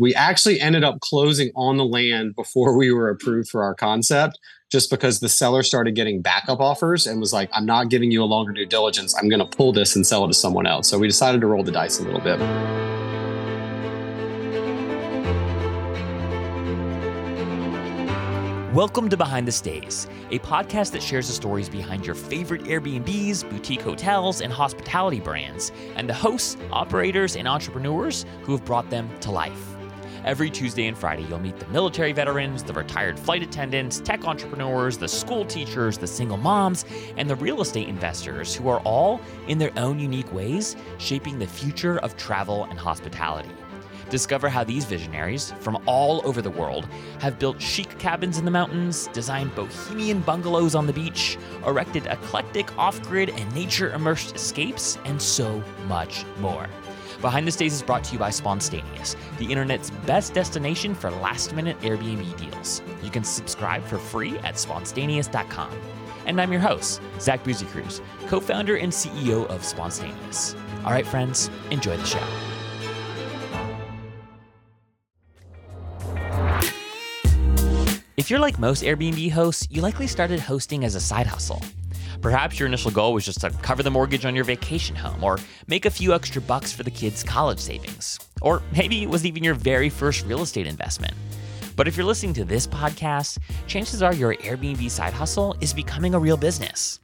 We actually ended up closing on the land before we were approved for our concept, just because the seller started getting backup offers and was like, I'm not giving you a longer due diligence. I'm going to pull this and sell it to someone else. So we decided to roll the dice a little bit. Welcome to Behind the Stays, a podcast that shares the stories behind your favorite Airbnbs, boutique hotels, and hospitality brands, and the hosts, operators, and entrepreneurs who have brought them to life. Every Tuesday and Friday, you'll meet the military veterans, the retired flight attendants, tech entrepreneurs, the school teachers, the single moms, and the real estate investors who are all, in their own unique ways, shaping the future of travel and hospitality. Discover how these visionaries from all over the world have built chic cabins in the mountains, designed bohemian bungalows on the beach, erected eclectic off grid and nature immersed escapes, and so much more. Behind the Stays is brought to you by Spontaneous, the internet's best destination for last minute Airbnb deals. You can subscribe for free at spontaneous.com. And I'm your host, Zach Busekrus, co founder and CEO of Spontaneous. All right, friends, enjoy the show. If you're like most Airbnb hosts, you likely started hosting as a side hustle. Perhaps your initial goal was just to cover the mortgage on your vacation home or make a few extra bucks for the kids' college savings. Or maybe it was even your very first real estate investment. But if you're listening to this podcast, chances are your Airbnb side hustle is becoming a real business.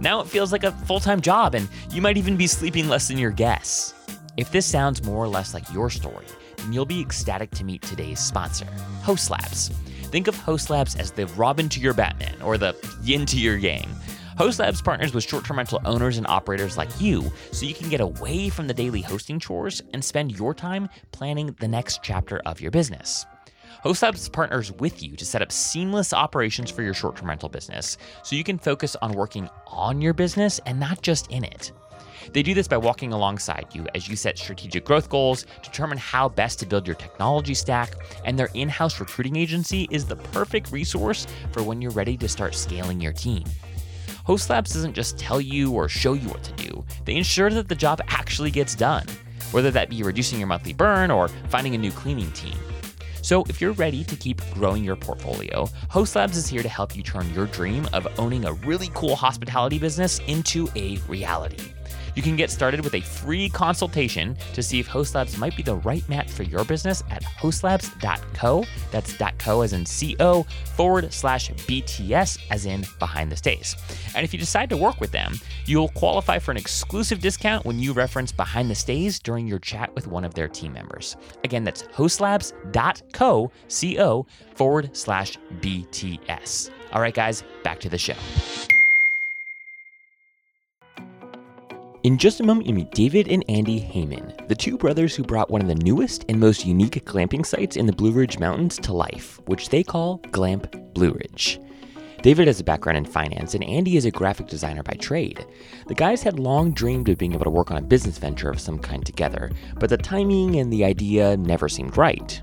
Now it feels like a full time job, and you might even be sleeping less than your guests. If this sounds more or less like your story, then you'll be ecstatic to meet today's sponsor, Hostlabs. Think of Hostlabs as the Robin to your Batman or the yin to your yang. Hostlabs partners with short term rental owners and operators like you so you can get away from the daily hosting chores and spend your time planning the next chapter of your business. Hostlabs partners with you to set up seamless operations for your short term rental business so you can focus on working on your business and not just in it. They do this by walking alongside you as you set strategic growth goals, determine how best to build your technology stack, and their in house recruiting agency is the perfect resource for when you're ready to start scaling your team. Hostlabs doesn't just tell you or show you what to do, they ensure that the job actually gets done, whether that be reducing your monthly burn or finding a new cleaning team. So, if you're ready to keep growing your portfolio, Hostlabs is here to help you turn your dream of owning a really cool hospitality business into a reality. You can get started with a free consultation to see if Hostlabs might be the right match for your business at hostlabs.co. That's .co as in co forward slash BTS as in behind the stays. And if you decide to work with them, you'll qualify for an exclusive discount when you reference behind the stays during your chat with one of their team members. Again, that's hostlabs.co co forward slash BTS. All right, guys, back to the show. In just a moment, you meet David and Andy Heyman, the two brothers who brought one of the newest and most unique glamping sites in the Blue Ridge Mountains to life, which they call Glamp Blue Ridge. David has a background in finance, and Andy is a graphic designer by trade. The guys had long dreamed of being able to work on a business venture of some kind together, but the timing and the idea never seemed right.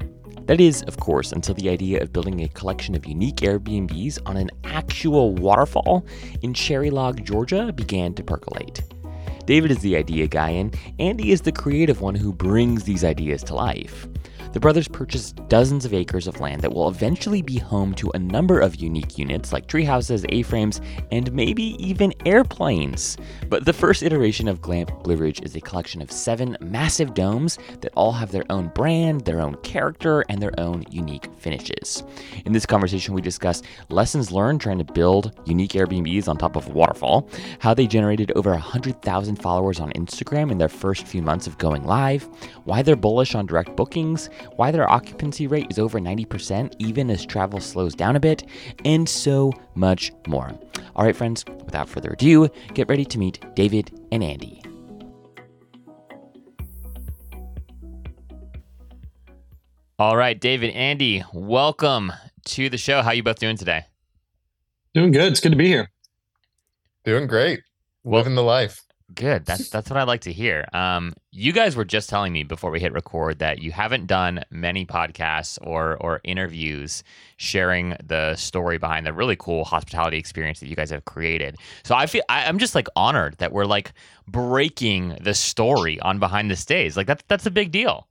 That is, of course, until the idea of building a collection of unique Airbnbs on an actual waterfall in Cherry Log, Georgia began to percolate. David is the idea guy, and Andy is the creative one who brings these ideas to life. The brothers purchased dozens of acres of land that will eventually be home to a number of unique units like treehouses, A-frames, and maybe even airplanes. But the first iteration of Glamp Blue Ridge is a collection of seven massive domes that all have their own brand, their own character, and their own unique finishes. In this conversation, we discuss lessons learned trying to build unique Airbnbs on top of a waterfall, how they generated over 100,000 followers on Instagram in their first few months of going live, why they're bullish on direct bookings, why their occupancy rate is over 90% even as travel slows down a bit, and so much more. All right, friends, without further ado, get ready to meet David and Andy. All right, David, Andy, welcome to the show. How you both doing today? Doing good. It's good to be here. Doing great. Living the life. Good. That's that's what I like to hear. Um, you guys were just telling me before we hit record that you haven't done many podcasts or or interviews sharing the story behind the really cool hospitality experience that you guys have created. So I feel I, I'm just like honored that we're like breaking the story on behind the stays. Like that's that's a big deal.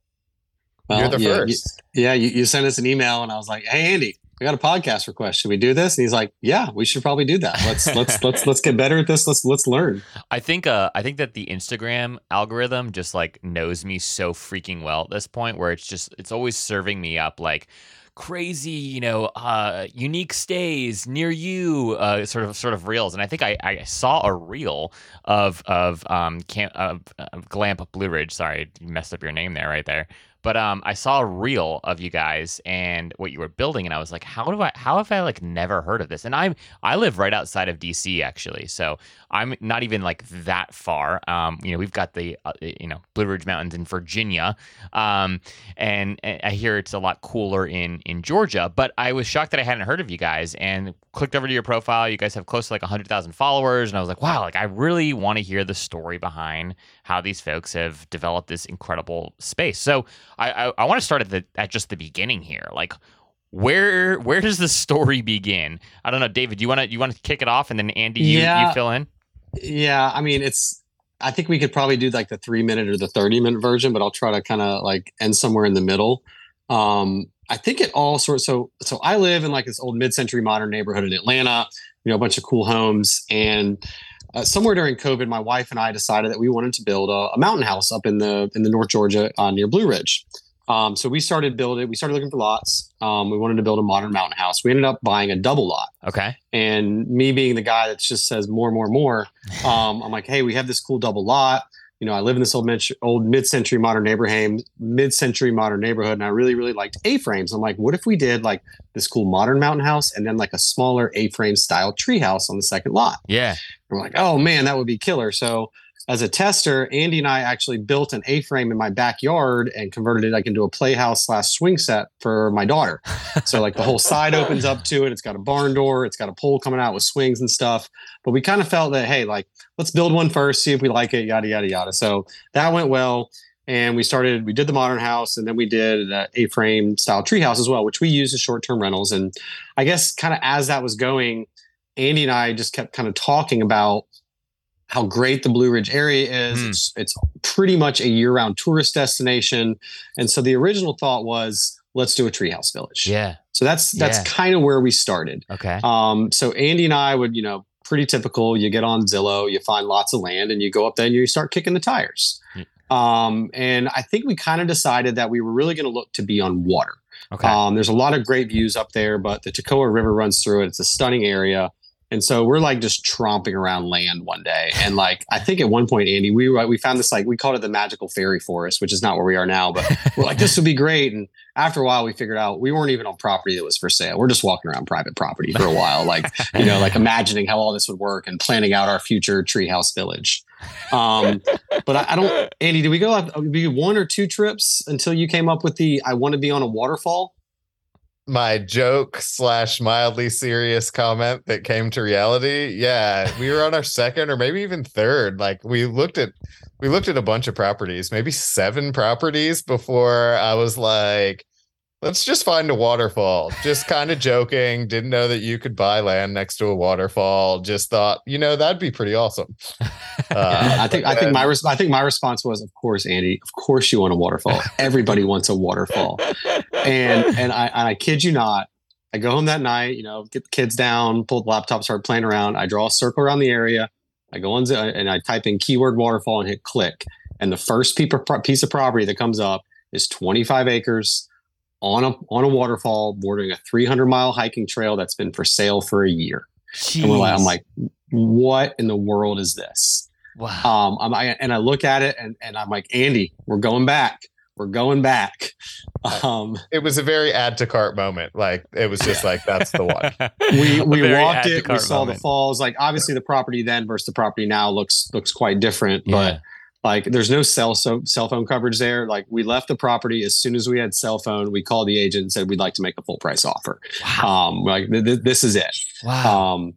You're the yeah, first. You, yeah, you, you sent us an email, and I was like, "Hey, Andy, I got a podcast request. Should we do this?" And he's like, "Yeah, we should probably do that. Let's let's let's let's get better at this. Let's let's learn." I think uh I think that the Instagram algorithm just like knows me so freaking well at this point where it's just it's always serving me up like crazy, you know, uh, unique stays near you, uh, sort of sort of reels. And I think I, I saw a reel of of um camp of, of Glamp Blue Ridge. Sorry, you messed up your name there right there. But um, I saw a reel of you guys and what you were building, and I was like, "How do I? How have I like never heard of this?" And I'm I live right outside of DC actually, so I'm not even like that far. Um, you know, we've got the uh, you know Blue Ridge Mountains in Virginia, um, and, and, I hear it's a lot cooler in in Georgia. But I was shocked that I hadn't heard of you guys, and clicked over to your profile. You guys have close to like hundred thousand followers, and I was like, "Wow!" Like I really want to hear the story behind how these folks have developed this incredible space. So I, I, I want to start at the at just the beginning here. Like where where does the story begin? I don't know, David. You want to you want to kick it off, and then Andy, you, Yeah. you fill in. Yeah, I mean, it's. I think we could probably do like the three minute or the thirty minute version, but I'll try to kind of like end somewhere in the middle. Um, I think it all sorts. So, so I live in like this old mid century modern neighborhood in Atlanta. You know, a bunch of cool homes, and uh, somewhere during COVID, my wife and I decided that we wanted to build a, a mountain house up in the in the North Georgia uh, near Blue Ridge. Um, so we started building. We started looking for lots. Um, we wanted to build a modern mountain house. We ended up buying a double lot. Okay. And me being the guy that just says more, more, more, um, I'm like, hey, we have this cool double lot. You know, I live in this old mid- old mid-century modern neighborhood, mid-century modern neighborhood, and I really, really liked A-frames. I'm like, what if we did like this cool modern mountain house and then like a smaller A-frame style tree house on the second lot? Yeah. We're like, oh man, that would be killer. So as a tester, Andy and I actually built an A-frame in my backyard and converted it like into a playhouse slash swing set for my daughter. So like the whole side opens up to it. It's got a barn door. It's got a pole coming out with swings and stuff. But we kind of felt that hey, like let's build one first, see if we like it, yada yada yada. So that went well. And we started, we did the modern house and then we did a A-frame style tree house as well, which we use as short-term rentals. And I guess kind of as that was going, Andy and I just kept kind of talking about how great the Blue Ridge area is. Hmm. It's it's pretty much a year-round tourist destination. And so the original thought was let's do a treehouse village. Yeah. So that's that's Yeah. kind of where we started. Okay. Um, so Andy and I would, you know, pretty typical. You get on Zillow, you find lots of land, and you go up there and you start kicking the tires. Yeah. Um, and I think we kind of decided that we were really going to look to be on water. Okay. Um, there's a lot of great views up there, but the Toccoa River runs through it. It's a stunning area. And so we're like just tromping around land one day. And like, I think at one point, Andy, we we found this, like, we called it the magical fairy forest, which is not where we are now, but we're like, this would be great. And after a while, we figured out we weren't even on property that was for sale. We're just walking around private property for a while, like, you know, like imagining how all this would work and planning out our future treehouse village. Um, but I, I don't, Andy, did we go maybe one or two trips until you came up with the I want to be on a waterfall? My joke slash mildly serious comment that came to reality. Yeah, we were on our second or maybe even third. Like we looked at we looked at a bunch of properties, maybe seven properties before I was like, let's just find a waterfall. Just kind of joking. Didn't know that you could buy land next to a waterfall. Just thought, you know, that'd be pretty awesome. Uh, I think I think my res- I think my response was, of course, Andy, of course you want a waterfall. Everybody wants a waterfall. And and I and I kid you not, I go home that night, you know, get the kids down, pull the laptop, start playing around. I draw a circle around the area. I go on and I type in keyword waterfall and hit click. And the first piece of, pro- piece of property that comes up is 25 acres on a on a waterfall bordering a 300 mile hiking trail that's been for sale for a year. And we're like, I'm like, what in the world is this? Wow. Um, I'm, I, and I look at it and, and I'm like, Andy, we're going back. We're going back. Um, it was a very add to cart moment. Like it was just like that's the one. we we walked it. We cart saw the falls. Like obviously the property then versus the property now looks looks quite different. Yeah. But like there's no cell so cell phone coverage there. Like we left the property as soon as we had cell phone. We called the agent and said we'd like to make a full price offer. Wow. Um, like th- th- this is it. wow. Um,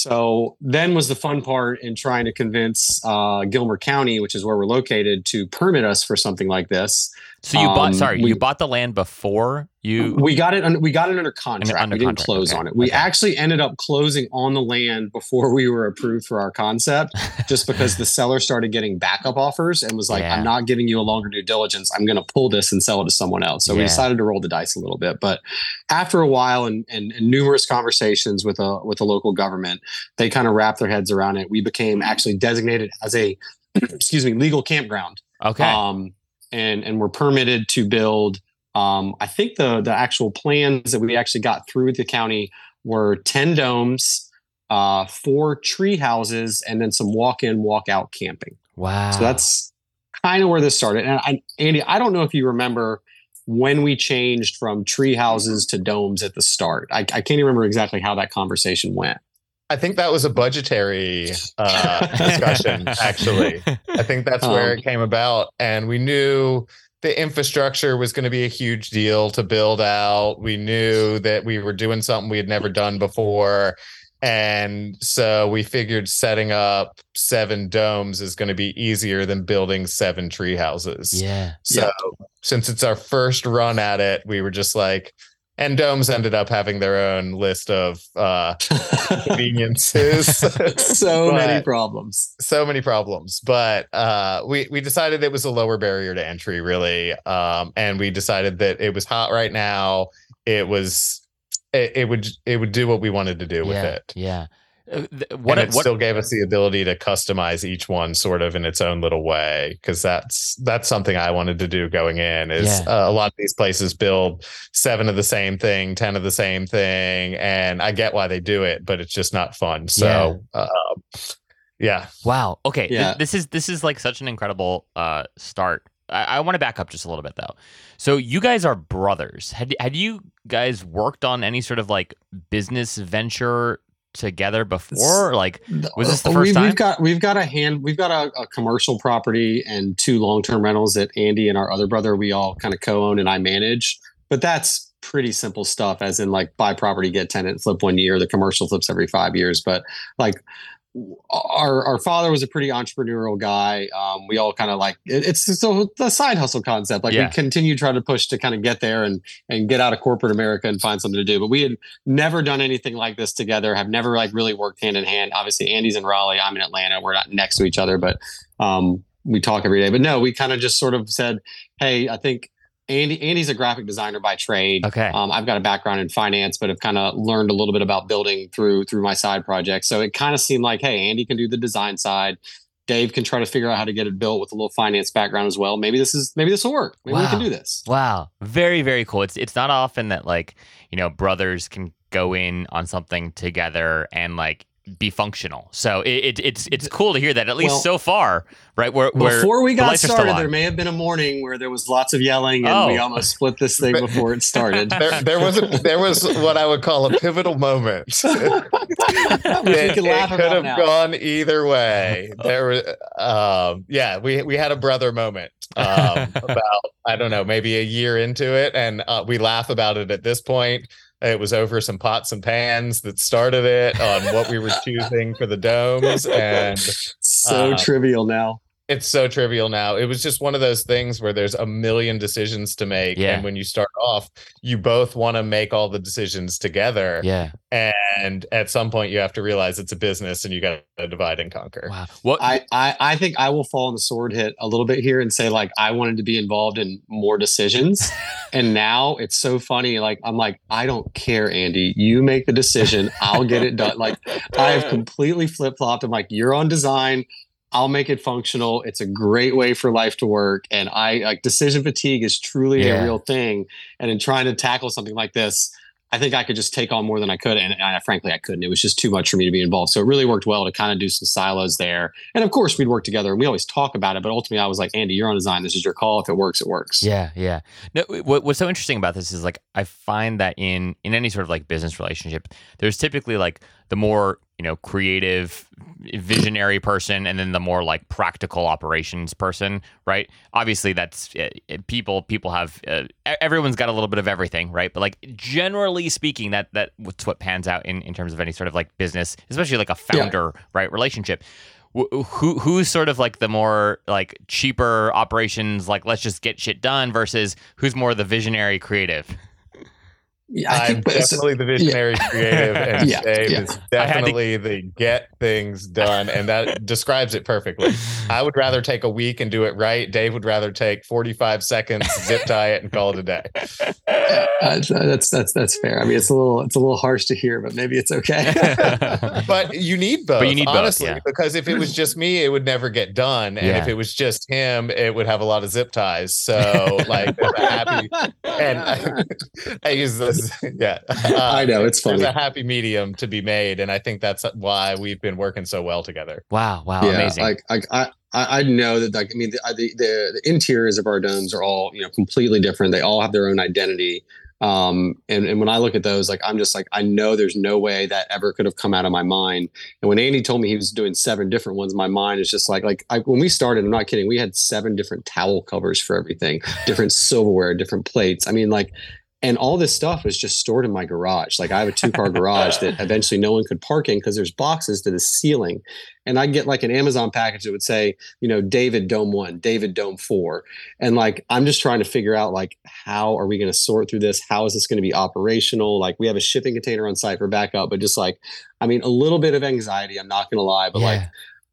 so then was the fun part in trying to convince uh, Gilmer County, which is where we're located, to permit us for something like this. So you bought Um, sorry, we- you bought the land before you we got it. un- We got it under contract. under we didn't contract, close okay, on it. We okay. actually ended up closing on the land before we were approved for our concept, just because the seller started getting backup offers and was like, Yeah. "I'm not giving you a longer due diligence. I'm going to pull this and sell it to someone else." So we decided to roll the dice a little bit. But after a while and, and, and numerous conversations with a with a local government, they kind of wrapped their heads around it. We became actually designated as a excuse me legal campground Okay. um, and and we're permitted to build. Um, I think the the actual plans that we actually got through the county were ten domes, uh, four tree houses, and then some walk in, walk out camping. wow. So that's kind of where this started. And I, Andy, I don't know if you remember when we changed from tree houses to domes at the start. I, I can't even remember exactly how that conversation went. I think that was a budgetary uh, discussion, actually. I think that's where Um, it came about. And we knew the infrastructure was going to be a huge deal to build out. We knew that we were doing something we had never done before. And so we figured setting up seven domes is going to be easier than building seven tree houses. yeah. So since it's our first run at it, we were just like, and domes ended up having their own list of uh, conveniences. so many problems. so many problems but uh we we decided it was a lower barrier to entry really um and we decided that it was hot right now it was it, it would it would do what we wanted to do with yeah. it Yeah. What What and it what still gave us the ability to customize each one sort of in its own little way because that's that's something i wanted to do going in is Yeah. uh, a lot of these places build seven of the same thing ten of the same thing and i get why they do it but it's just not fun so uh, yeah Wow. Okay. th- Yeah. this is this is like such an incredible uh start. I, I want to back up just a little bit though. So you guys are brothers. Had had you guys worked on any sort of like business venture together before? Like Was this the Uh, first we, time? We've got we've got a hand we've got a, a commercial property and two long term rentals that Andy and our other brother we all kind of co own and I manage. But that's pretty simple stuff, as in like buy property, get tenant, flip one year. The commercial flips every five years. But like our our father was a pretty entrepreneurial guy. Um, we all kind of like it, it's still the side hustle concept. Like Yeah. we continue trying to push to kind of get there and and get out of corporate America and find something to do. But we had never done anything like this together. Have never like really worked hand in hand. Obviously, Andy's in Raleigh. I'm in Atlanta. We're not next to each other, but um, we talk every day. But no, we kind of just sort of said, "Hey, I think." Andy, Andy's a graphic designer by trade. Okay. Um, I've got a background in finance, but have kind of learned a little bit about building through through my side project. So it kind of seemed like, hey, Andy can do the design side. Dave can try to figure out how to get it built with a little finance background as well. Maybe this is maybe this will work. Maybe we can do this. Wow, very very cool. It's it's not often that like you know brothers can go in on something together and like be functional. So it, it it's it's cool to hear that at least Well, so far, right? Where where Before we got lights are still started, there may have been a morning where there was lots of yelling, and we Oh. almost split this thing before it started. there, there was a, there was what I would call a pivotal moment. Which we it, can laugh it could about have now. gone either way. There was, um, yeah, we we had a brother moment um, about I don't know, maybe a year into it, and uh, we laugh about it at this point. It was over some pots and pans that started it on what we were choosing for the domes, and so Uh, trivial now. It's so trivial now. It was just one of those things where there's a million decisions to make, Yeah. and when you start off, you both want to make all the decisions together yeah. and at some point you have to realize it's a business and you got to divide and conquer Wow. What? I, I I think I will fall on the sword hit a little bit here and say like I wanted to be involved in more decisions, and now it's so funny. Like I'm like I don't care, Andy. You make the decision. I'll get it done. Like I have completely flip flopped. I'm like you're on design. I'll make it functional. It's a great way for life to work, and I like decision fatigue is truly Yeah. a real thing. And in trying to tackle something like this. I think I could just take on more than I could, and, I, frankly, I couldn't. It was just too much for me to be involved. So it really worked well to kind of do some silos there. And of course, we'd work together, and we always talk about it. But ultimately, I was like, Andy, you're on design. This is your call. If it works, it works. Yeah, yeah. No, what, what's so interesting about this is like I find that in in any sort of like business relationship, there's typically like the more you know creative, visionary person, and then the more like practical operations person, right? Obviously, that's uh, people. People have uh, everyone's got a little bit of everything, right? But like generally speaking, that that what's what pans out in in terms of any sort of like business, especially like a Yeah. founder right relationship who who's sort of like the more like cheaper operations like let's just get shit done versus who's more the visionary creative yeah, I am definitely the visionary yeah. creative, and yeah, Dave yeah. is definitely to... the get things done, and that describes it perfectly. I would rather take a week and do it right. Dave would rather take forty-five seconds, zip tie it, and call it a day. Uh, that's that's that's fair. I mean, it's a little it's a little harsh to hear, but maybe it's okay. but you need both. But you need honestly, both, because if it was just me, it would never get done, and if it was just him, it would have a lot of zip ties. So, like, happy, and I, I use this yeah, uh, I know it's funny. There's a happy medium to be made, and I think that's why we've been working so well together. Wow! Wow! Yeah, amazing. Like, like I, I know that like I mean the, the, the the interiors of our domes are all you know completely different. They all have their own identity. Um, and, and when I look at those, like I'm just like I know there's no way that ever could have come out of my mind. And when Andy told me he was doing seven different ones, my mind is just like like I, when we started. I'm not kidding. We had seven different towel covers for everything, different silverware, different plates. I mean, like and all this stuff was just stored in my garage. Like i have a two car garage that eventually no one could park in because there's boxes to the ceiling. And i get like an amazon package that would say you know david dome one david dome four. And like i'm just trying to figure out like how are we going to sort through this? How is this going to be operational? Like we have a shipping container on site for backup but just like i mean a little bit of anxiety i'm not going to lie but yeah. like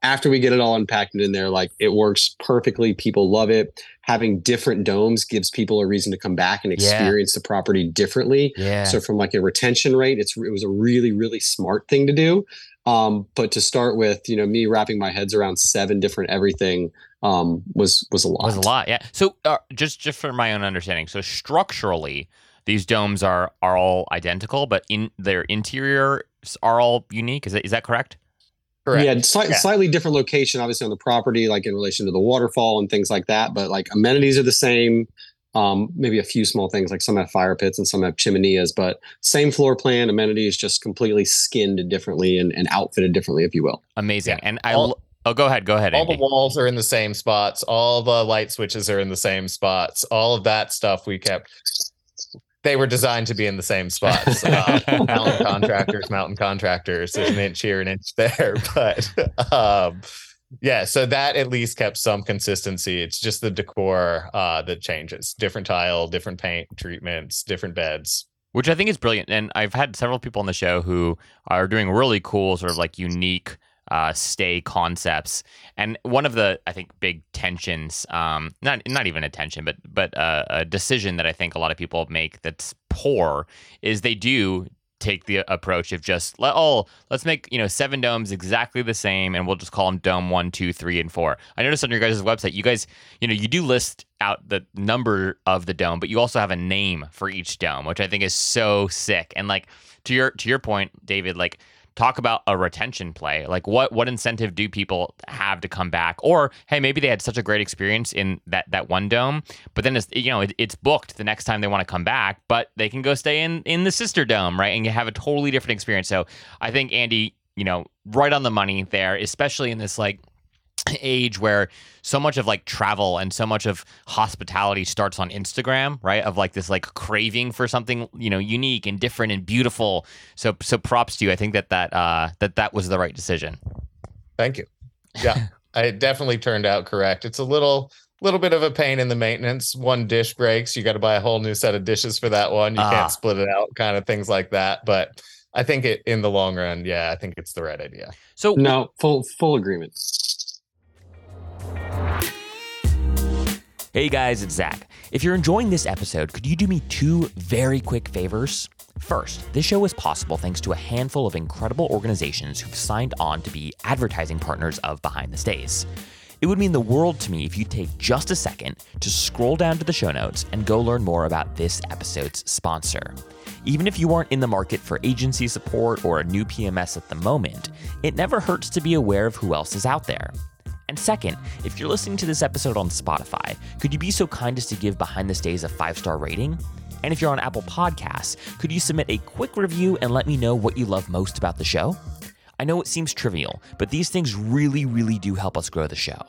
after we get it all unpacked in there, like it works perfectly. People love it. Having different domes gives people a reason to come back and experience yeah. the property differently. Yeah. So from like a retention rate, it's it was a really really smart thing to do. Um, but to start with, you know, me wrapping my heads around seven different everything um, was was a lot. Was a lot, yeah. So uh, just just for my own understanding, so structurally, these domes are are all identical, but in their interiors are all unique. Is that is that correct? Correct. Yeah, sli- yeah, slightly different location, obviously on the property, like in relation to the waterfall and things like that. But like amenities are the same. Um, maybe a few small things like some have fire pits and some have chimeneas, but same floor plan. Amenities just completely skinned differently and, and outfitted differently, if you will. Amazing. Yeah. And I. All, Oh, go ahead. Go ahead. All Andy. the walls are in the same spots. All the light switches are in the same spots. All of that stuff we kept they were designed to be in the same spots. Uh, mountain contractors, mountain contractors. There's an inch here, an inch there, but um, yeah. So that at least kept some consistency. It's just the decor uh, that changes: different tile, different paint treatments, different beds. Which I think is brilliant. And I've had several people on the show who are doing really cool, sort of like unique uh, stay concepts. And one of the I think big tensions, um, not not even a tension, but but uh, a decision that I think a lot of people make that's poor is they do take the approach of just let oh let's make you know seven domes exactly the same and we'll just call them dome one two three and four i noticed on your guys' website you guys you know you do list out the number of the dome but you also have a name for each dome which i think is so sick and like to your to your point david like talk about a retention play. Like what what incentive do people have to come back? Or hey, maybe they had such a great experience in that that one dome, but then it's you know it, it's booked the next time they want to come back, but they can go stay in in the sister dome, right? And you have a totally different experience. So I think Andy, you know, right on the money there, especially in this like age where so much of like travel and so much of hospitality starts on Instagram, right? Of like this like craving for something, you know, unique and different and beautiful. So so props to you. I think that that uh that that was the right decision. Thank you. Yeah. it definitely turned out correct. It's a little little bit of a pain in the maintenance. One dish breaks, you got to buy a whole new set of dishes for that one. You uh, can't split it out, kind of things like that, but I think it in the long run, yeah, I think it's the right idea. So no, full full agreement. Hey guys, it's Zach. If you're enjoying this episode, could you do me two very quick favors? First, this show is possible thanks to a handful of incredible organizations who've signed on to be advertising partners of Behind the Stays. It would mean the world to me if you'd take just a second to scroll down to the show notes and go learn more about this episode's sponsor. Even if you aren't in the market for agency support or a new PMS at the moment, it never hurts to be aware of who else is out there. And second, if you're listening to this episode on Spotify, could you be so kind as to give Behind the Stays a five star rating? And if you're on Apple Podcasts, could you submit a quick review and let me know what you love most about the show? I know it seems trivial, but these things really, really do help us grow the show.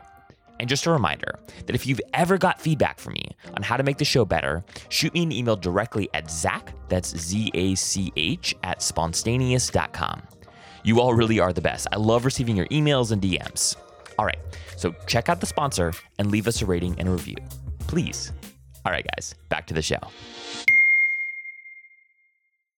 And just a reminder that if you've ever got feedback from me on how to make the show better, shoot me an email directly at Zach, that's Z A C H, at spontaneous.com. You all really are the best. I love receiving your emails and DMs. All right, so check out the sponsor and leave us a rating and a review. Please. All right, guys, back to the show.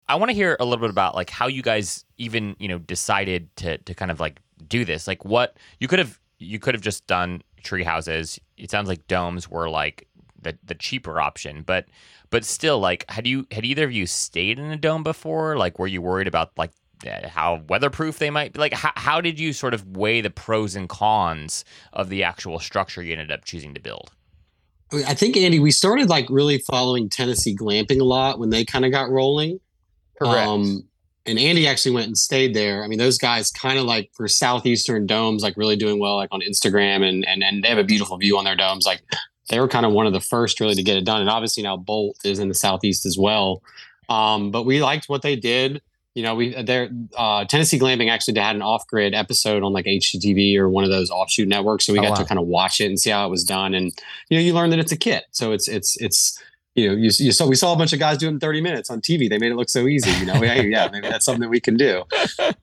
I want to hear a little bit about like how you guys even, you know, decided to to kind of like do this. Like what you could have you could have just done tree houses. It sounds like domes were like the the cheaper option, but but still like had you had either of you stayed in a dome before? Like were you worried about like how weatherproof they might be? Like how how did you sort of weigh the pros and cons of the actual structure you ended up choosing to build? I think Andy, we started like really following Tennessee glamping a lot when they kind of got rolling. Correct. Um, and Andy actually went and stayed there. I mean, those guys kind of like for southeastern domes, like really doing well, like on Instagram, and and and they have a beautiful view on their domes. Like they were kind of one of the first really to get it done. And obviously now Bolt is in the southeast as well. Um, but we liked what they did. You know, we there uh, Tennessee Glamping actually had an off grid episode on like HGTV or one of those offshoot networks, so we Oh, got wow. to kind of watch it and see how it was done. And you know, you learn that it's a kit, so it's it's it's you know, you, you saw we saw a bunch of guys do it in 30 minutes on TV. They made it look so easy. You know, yeah, yeah, maybe that's something that we can do.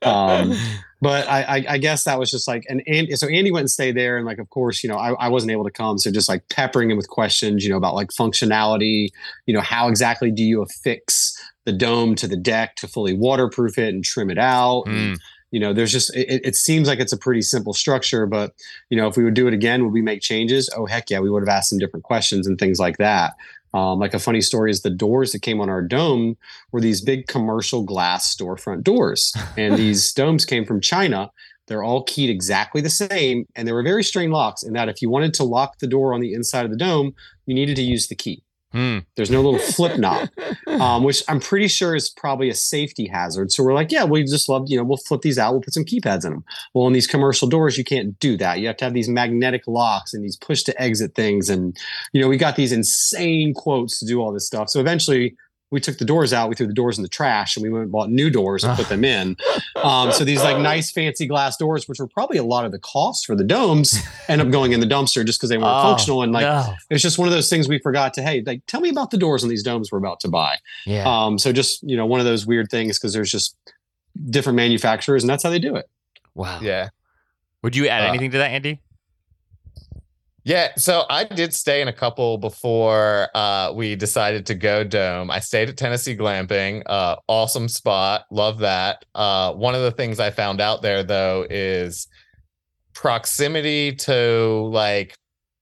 Um, but I, I, I guess that was just like, and, and so Andy went and stayed there, and like, of course, you know, I, I wasn't able to come, so just like peppering him with questions, you know, about like functionality, you know, how exactly do you affix the dome to the deck to fully waterproof it and trim it out, and, Mm, you know there's just it, it seems like it's a pretty simple structure but you know if we would do it again would we make changes? Oh heck yeah we would have asked some different questions and things like that um, like a funny story is the doors that came on our dome were these big commercial glass storefront doors. And these domes came from china. They're all keyed exactly the same and they were very strange locks in that if you wanted to lock the door on the inside of the dome you needed to use the key mm. there's no little flip knob um, which I'm pretty sure is probably a safety hazard. So we're like, yeah, we just love, you know, we'll flip these out, we'll put some keypads in them. Well, in these commercial doors, you can't do that. You have to have these magnetic locks and these push to exit things. And, you know, we got these insane quotes to do all this stuff. So eventually, we took the doors out, we threw the doors in the trash, and we went and bought new doors and put them in. Um, so these like nice fancy glass doors, which were probably a lot of the cost for the domes, end up going in the dumpster just because they weren't Oh, functional. And like no. it's just one of those things we forgot to hey like tell me about the doors on these domes we're about to buy yeah. um so just you know one of those weird things because there's just different manufacturers and that's how they do it wow. yeah. Would you add Uh, anything to that, Andy? Yeah, so I did stay in a couple before uh, we decided to go dome. I stayed at Tennessee Glamping, uh, awesome spot, love that. Uh, one of the things I found out there though is proximity to like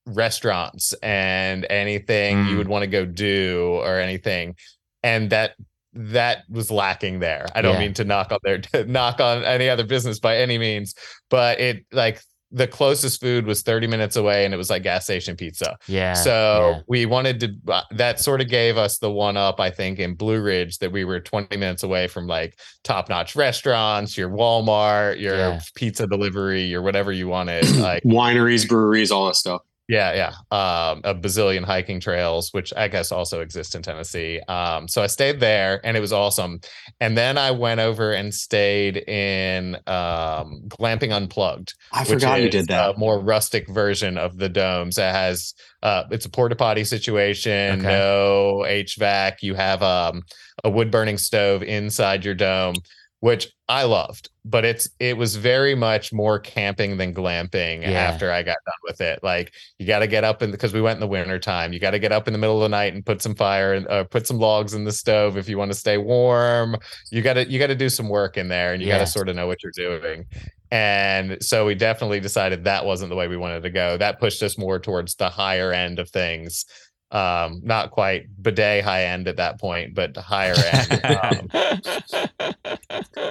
restaurants and anything Mm. you would want to go do or anything, and that that was lacking there. I don't Yeah. mean to knock on their knock on any other business by any means, but it like the closest food was 30 minutes away and it was like gas station pizza. Yeah. so yeah. we wanted to uh, that sort of gave us the one up I think in Blue Ridge that we were 20 minutes away from like top-notch restaurants, your Walmart, your Yeah. pizza delivery, your whatever you wanted like wineries breweries all that stuff yeah, yeah. Um, a bazillion hiking trails, which I guess also exist in Tennessee. Um, so I stayed there and it was awesome. And then I went over and stayed in um, Glamping Unplugged. i which forgot you did that A more rustic version of the domes. It has uh, it's a porta potty situation, Okay. no HVAC. You have um, a wood burning stove inside your dome, which I loved. But it's it was very much more camping than glamping Yeah. after I got done with it. Like you got to get up in because we went in the winter time. You got to get up in the middle of the night and put some fire and uh, put some logs in the stove if you want to stay warm. You got to you got to do some work in there, and you got to sort of know what you're doing. And so we definitely decided that wasn't the way we wanted to go. That pushed us more towards the higher end of things. Um, not quite bidet high end at that point, but higher end. Um,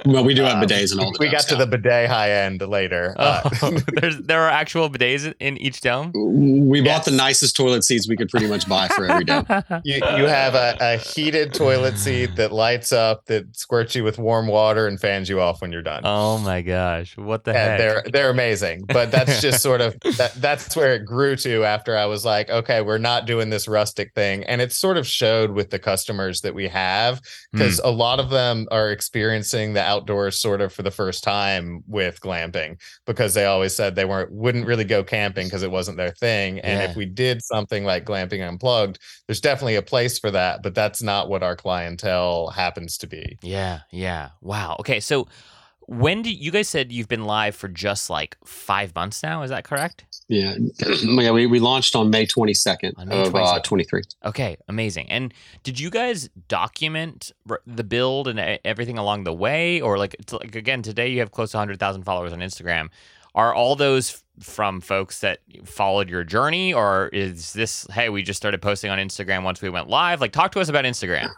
well we do have um, bidets and all the we got domes to the bidet high end later. Uh, oh, there's there are actual bidets in each dome. we bought the nicest toilet seats we could pretty much buy for every dome you you have a, a heated toilet seat that lights up, that squirts you with warm water and fans you off when you're done. Oh my gosh, what the and heck? they're they're amazing but that's just sort of that, that's where it grew to after i was like okay we're not doing this rustic thing and it sort of showed with the customers that we have hmm. because a lot of them are experiencing the outdoors sort of for the first time with glamping because they always said they weren't wouldn't really go camping because it wasn't their thing and Yeah. if we did something like glamping unplugged there's definitely a place for that but that's not what our clientele happens to be Yeah, yeah. Wow. Okay, so when did you guys said you've been live for just like five months now? Is that correct? Yeah, yeah. We, we launched on May twenty second On May of uh, twenty three. Okay, amazing. And did you guys document the build and everything along the way, or like, like again today you have close to hundred thousand followers on Instagram? Are all those from folks that followed your journey, or is this hey we just started posting on Instagram once we went live? Like, talk to us about Instagram.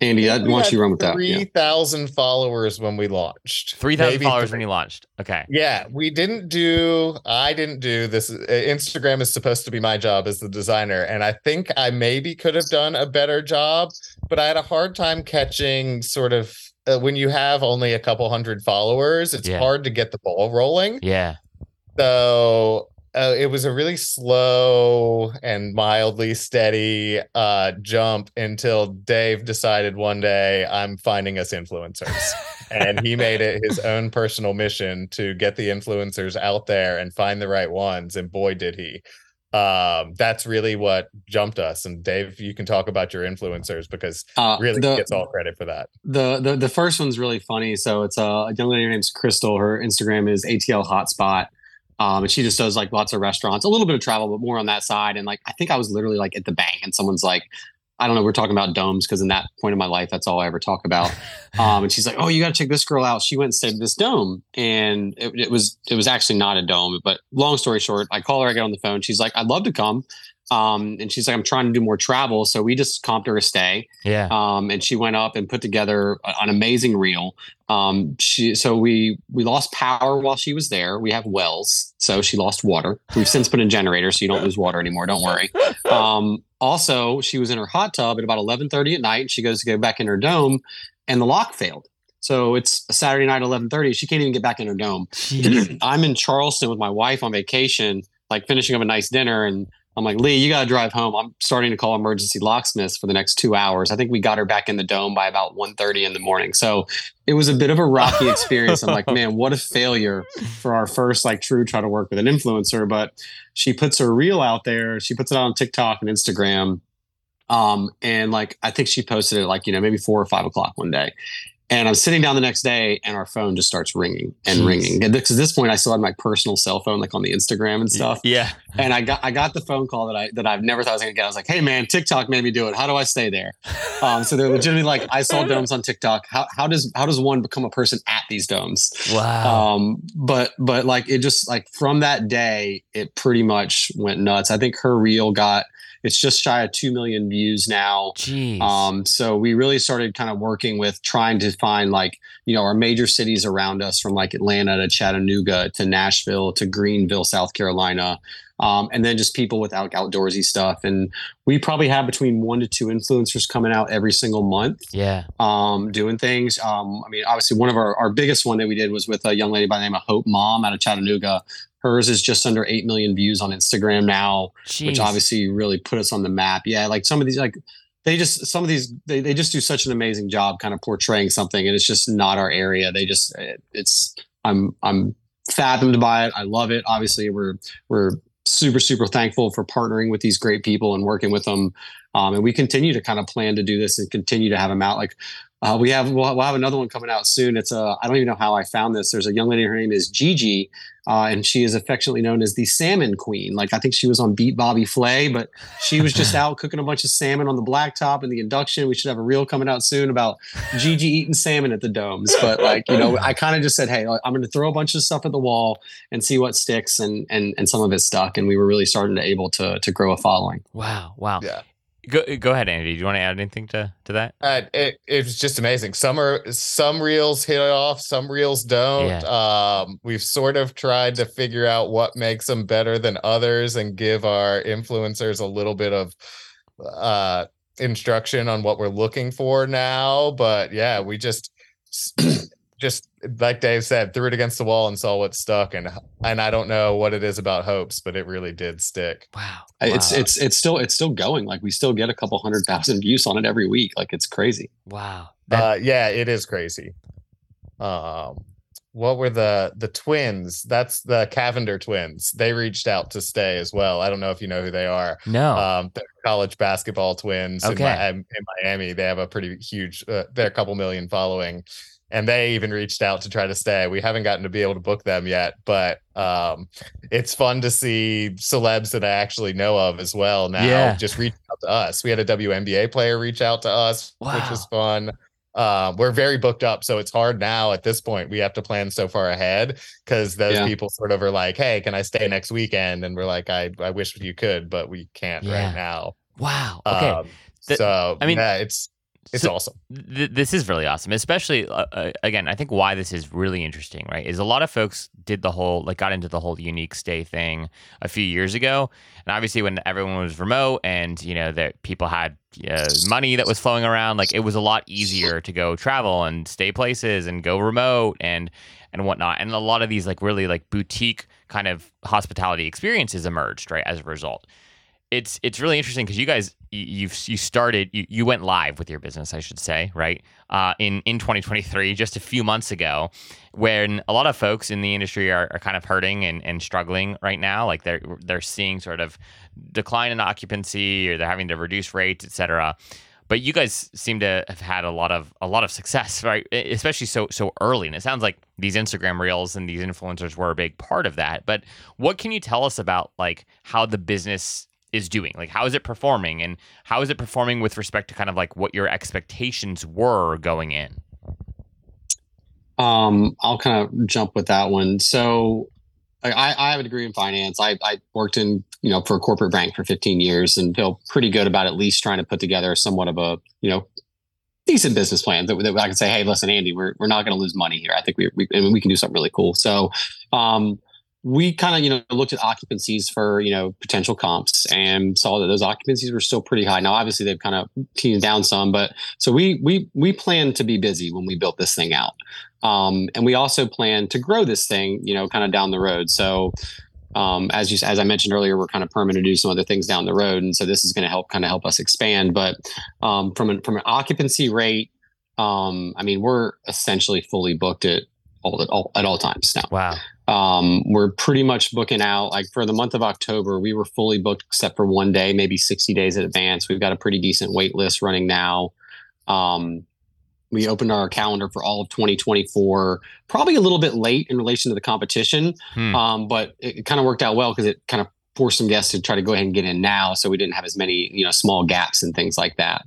Andy, I, why We don't you run with that? Three Yeah. thousand followers when we launched. Three thousand followers three- when you launched. Okay. Yeah, we didn't do. I didn't do this. uh, Instagram is supposed to be my job as the designer, and I think I maybe could have done a better job, but I had a hard time catching sort of uh, when you have only a couple hundred followers. It's Yeah. hard to get the ball rolling. Yeah. So uh, it was a really slow and mildly steady uh, jump until Dave decided one day I'm finding us influencers. and he made it his own personal mission to get the influencers out there and find the right ones. And boy, did he. Um, that's really what jumped us. And Dave, you can talk about your influencers because Uh, really the, gets all credit for that. the the the first one's really funny. So it's a, a young lady named Crystal. Her Instagram is ATL Hotspot. Um, and she just does like lots of restaurants, a little bit of travel, but more on that side. And like, I think I was literally like at the bank, and someone's like, I don't know, we're talking about domes because in that point of my life, that's all I ever talk about. Um, and she's like, "Oh, you got to check this girl out. She went and stayed at this dome, and it, it was it was actually not a dome. But long story short, I call her, I get on the phone. She's like, "I'd love to come," um, and she's like, "I'm trying to do more travel." So we just comped her a stay, Yeah. um, and she went up and put together an amazing reel. Um, she so we we lost power while she was there. We have wells, so she lost water. We've since put in generators, so you don't lose water anymore. Don't worry. Um, also, she was in her hot tub at about eleven thirty at night. and She goes to go back in her dome, and the lock failed. So it's a Saturday night, eleven thirty. She can't even get back in her dome. I'm in Charleston with my wife on vacation, like finishing up a nice dinner, and I'm like, Lee, you got to drive home. I'm starting to call emergency locksmiths for the next two hours. I think we got her back in the dome by about 1.30 in the morning. So it was a bit of a rocky experience. I'm like, man, what a failure for our first like true try to work with an influencer. But she puts her reel out there. She puts it on TikTok and Instagram. Um, and like I think she posted it like, you know, maybe four or five o'clock one day. And I'm sitting down the next day and our phone just starts ringing and Jeez. ringing. And because at this point I still had my personal cell phone like on the Instagram and stuff. Yeah. And I got I got the phone call that I that I've never thought I was gonna get. I was like, hey man, TikTok made me do it. How do I stay there? Um, so they're legitimately like, I saw domes on TikTok. How how does how does one become a person at these domes? Wow. Um, but but like it just like from that day, it pretty much went nuts. I think her reel got it's just shy of two million views now. Jeez. Um, so we really started kind of working with trying to find like, you know, our major cities around us from like Atlanta to Chattanooga to Nashville to Greenville, South Carolina. Um, and then just people with out- outdoorsy stuff. And we probably have between one to two influencers coming out every single month yeah. um, doing things. Um, I mean, obviously, one of our, our biggest one that we did was with a young lady by the name of Hope Mom out of Chattanooga. Hers is just under 8 million views on Instagram now Jeez. which obviously really put us on the map. Yeah, like some of these, like they just some of these they, they just do such an amazing job kind of portraying something, and it's just not our area. They just it, it's I'm I'm fathomed by it. I love it. Obviously, we're we're super super thankful for partnering with these great people and working with them. Um, and we continue to kind of plan to do this and continue to have them out. Like uh, we have we'll, we'll have another one coming out soon. It's a I don't even know how I found this. There's a young lady. Her name is Gigi, uh, and she is affectionately known as the Salmon Queen. Like I think she was on Beat Bobby Flay, but she was just out cooking a bunch of salmon on the blacktop in the induction. We should have a reel coming out soon about Gigi eating salmon at the domes. But like you know, I kind of just said, hey, I'm going to throw a bunch of stuff at the wall and see what sticks, and and and some of it stuck, and we were really starting to able to to grow a following. wow. Wow. Yeah. Go go ahead, Andy. Do you want to add anything to to that? Uh, it it was just amazing. Some are some reels hit it off, some reels don't. Um, we've sort of tried to figure out what makes them better than others and give our influencers a little bit of uh instruction on what we're looking for now. But yeah, we just just like Dave said, threw it against the wall and saw what stuck. And and I don't know what it is about hopes, but it really did stick. Wow. It's Wow. it's it's still it's still going. Like we still get a couple hundred thousand views on it every week. Like it's crazy. wow. That- uh yeah it is crazy um what were the the twins? That's the Cavinder twins. They reached out to stay as well. I don't know if you know who they are. No. Um, they're college basketball twins in, Okay. Mi- in Miami. They have a pretty huge. Uh, they're a couple million following, and they even reached out to try to stay. We haven't gotten to be able to book them yet, but um, it's fun to see celebs that I actually know of as well now Yeah. just reach out to us. We had a WNBA player reach out to us, which was fun. Uh, we're very booked up, so it's hard now at this point. We have to plan so far ahead because those Yeah. people sort of are like, "Hey, can I stay next weekend?" And we're like, "I, I wish you could, but we can't Yeah. right now." wow. Okay. Um, Th- so I mean, yeah, it's it's so- awesome. th- this is really awesome especially uh, uh, again i think why this is really interesting right is a lot of folks did the whole like got into the whole unique stay thing a few years ago and obviously when everyone was remote and you know that people had uh, money that was flowing around like it was a lot easier to go travel and stay places and go remote and and whatnot and a lot of these like really like boutique kind of hospitality experiences emerged right as a result it's it's really interesting because you guys you, you've you started you, you went live with your business I should say right? Uh, in in 2023 just a few months ago when a lot of folks in the industry are, are kind of hurting and, and struggling right now like they're they're seeing sort of decline in occupancy or they're having to reduce rates etc but you guys seem to have had a lot of a lot of success right? Especially so so early. And it sounds like these instagram reels and these influencers were a big part of that. But what can you tell us about like how the business is doing like how is it performing and how is it performing with respect to kind of like what your expectations were going in Um, I'll kind of jump with that one. So I, I have a degree in finance. I, I worked in, you know, for a corporate bank for 15 years and feel pretty good about at least trying to put together somewhat of a, you know, decent business plan that, that I can say, hey, listen, Andy, we're, we're not going to lose money here. I think we, we, I mean, we can do something really cool. So, um, we kind of, you know, looked at occupancies for, you know, potential comps and saw that those occupancies were still pretty high. Now, obviously they've kind of teased down some, but so we, we, we planned to be busy when we built this thing out. Um, and we also plan to grow this thing, you know, kind of down the road. So, um, as you as I mentioned earlier, we're kind of permanent to do some other things down the road, and so this is going to help kind of help us expand. But um, from an from an occupancy rate, um, I mean, we're essentially fully booked at all at all, at all times now. wow Um, we're pretty much booking out like for the month of October, we were fully booked except for one day, maybe 60 days in advance. We've got a pretty decent wait list running now. Um, we opened our calendar for all of 2024, probably a little bit late in relation to the competition, Hmm. um, but it, it kind of worked out well because it kind of forced some guests to try to go ahead and get in now, so we didn't have as many you know small gaps and things like that.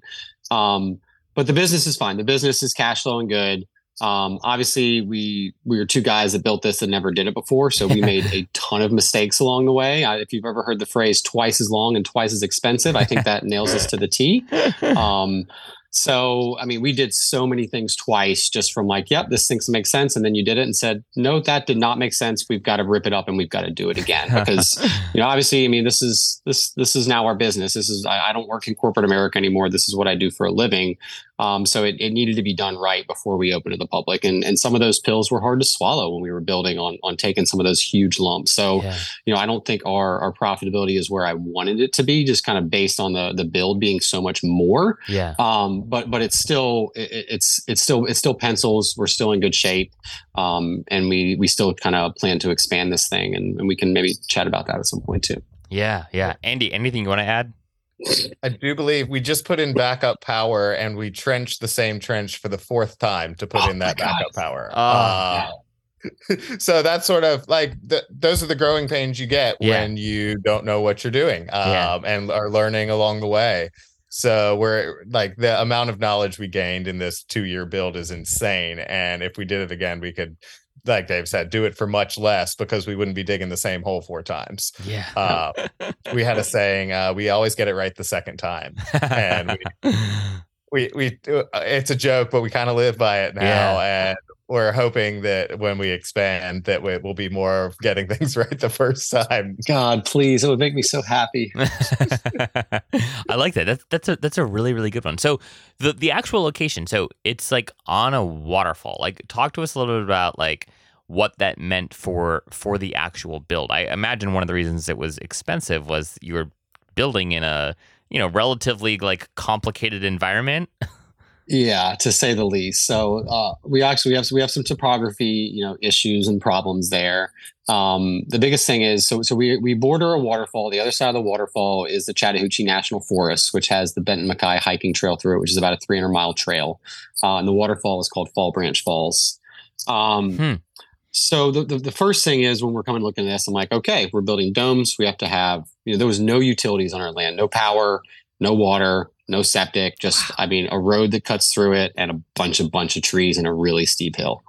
Um, but the business is fine. The business is cash flowing good. Um, obviously, we we were two guys that built this that never did it before, so we made a ton of mistakes along the way. I, if you've ever heard the phrase "twice as long and twice as expensive," I think that nails us to the T. Um, so, I mean, we did so many things twice just from like, yep, this thing makes sense. And then you did it and said, no, that did not make sense. We've got to rip it up and we've got to do it again. Because, you know, obviously, I mean, this is, this, this is now our business. This is, I, I don't work in corporate America anymore. This is what I do for a living. Um, so it, it needed to be done right before we opened to the public. And, and some of those pills were hard to swallow when we were building on, on taking some of those huge lumps. So, yeah. you know, I don't think our, our profitability is where I wanted it to be, just kind of based on the, the build being so much more. Yeah. Um but but it's still it, it's it's still it's still pencils. We're still in good shape. Um and we we still kind of plan to expand this thing and, and we can maybe chat about that at some point too. Yeah. Yeah. Andy anything you want to add I do believe we just put in backup power and we trenched the same trench for the fourth time to put Oh in that God. backup power. Oh. Uh, so that's sort of like the, those are the growing pains you get Yeah. when you don't know what you're doing um, Yeah. and are learning along the way. So we're like the amount of knowledge we gained in this two year build is insane. And if we did it again, we could, like Dave said, do it for much less because we wouldn't be digging the same hole four times. yeah Uh, we had a saying, uh, we always get it right the second time and we we uh, it's a joke but we kind of live by it now and we're hoping that when we expand that we, we'll be more of getting things right the first time god please it would make me so happy I like that. That's that's a that's a really really good one. So the the actual location. So it's like on a waterfall. Like talk to us a little bit about like what that meant for for the actual build. I imagine one of the reasons it was expensive was you were building in a you know relatively like complicated environment. Yeah, to say the least. So uh, we actually have we have some topography, you know, issues and problems there. Um, the biggest thing is so so we we border a waterfall. The other side of the waterfall is the Chattahoochee National Forest, which has the Benton MacKaye hiking trail through it, which is about a 300 mile trail. Uh, and the waterfall is called Fall Branch Falls. Um, hmm. So the, the, the first thing is when we're coming looking at this, I'm like, okay, we're building domes. We have to have you know there was no utilities on our land, no power, no water, no septic. Just I mean a road that cuts through it and a bunch of bunch of trees and a really steep hill.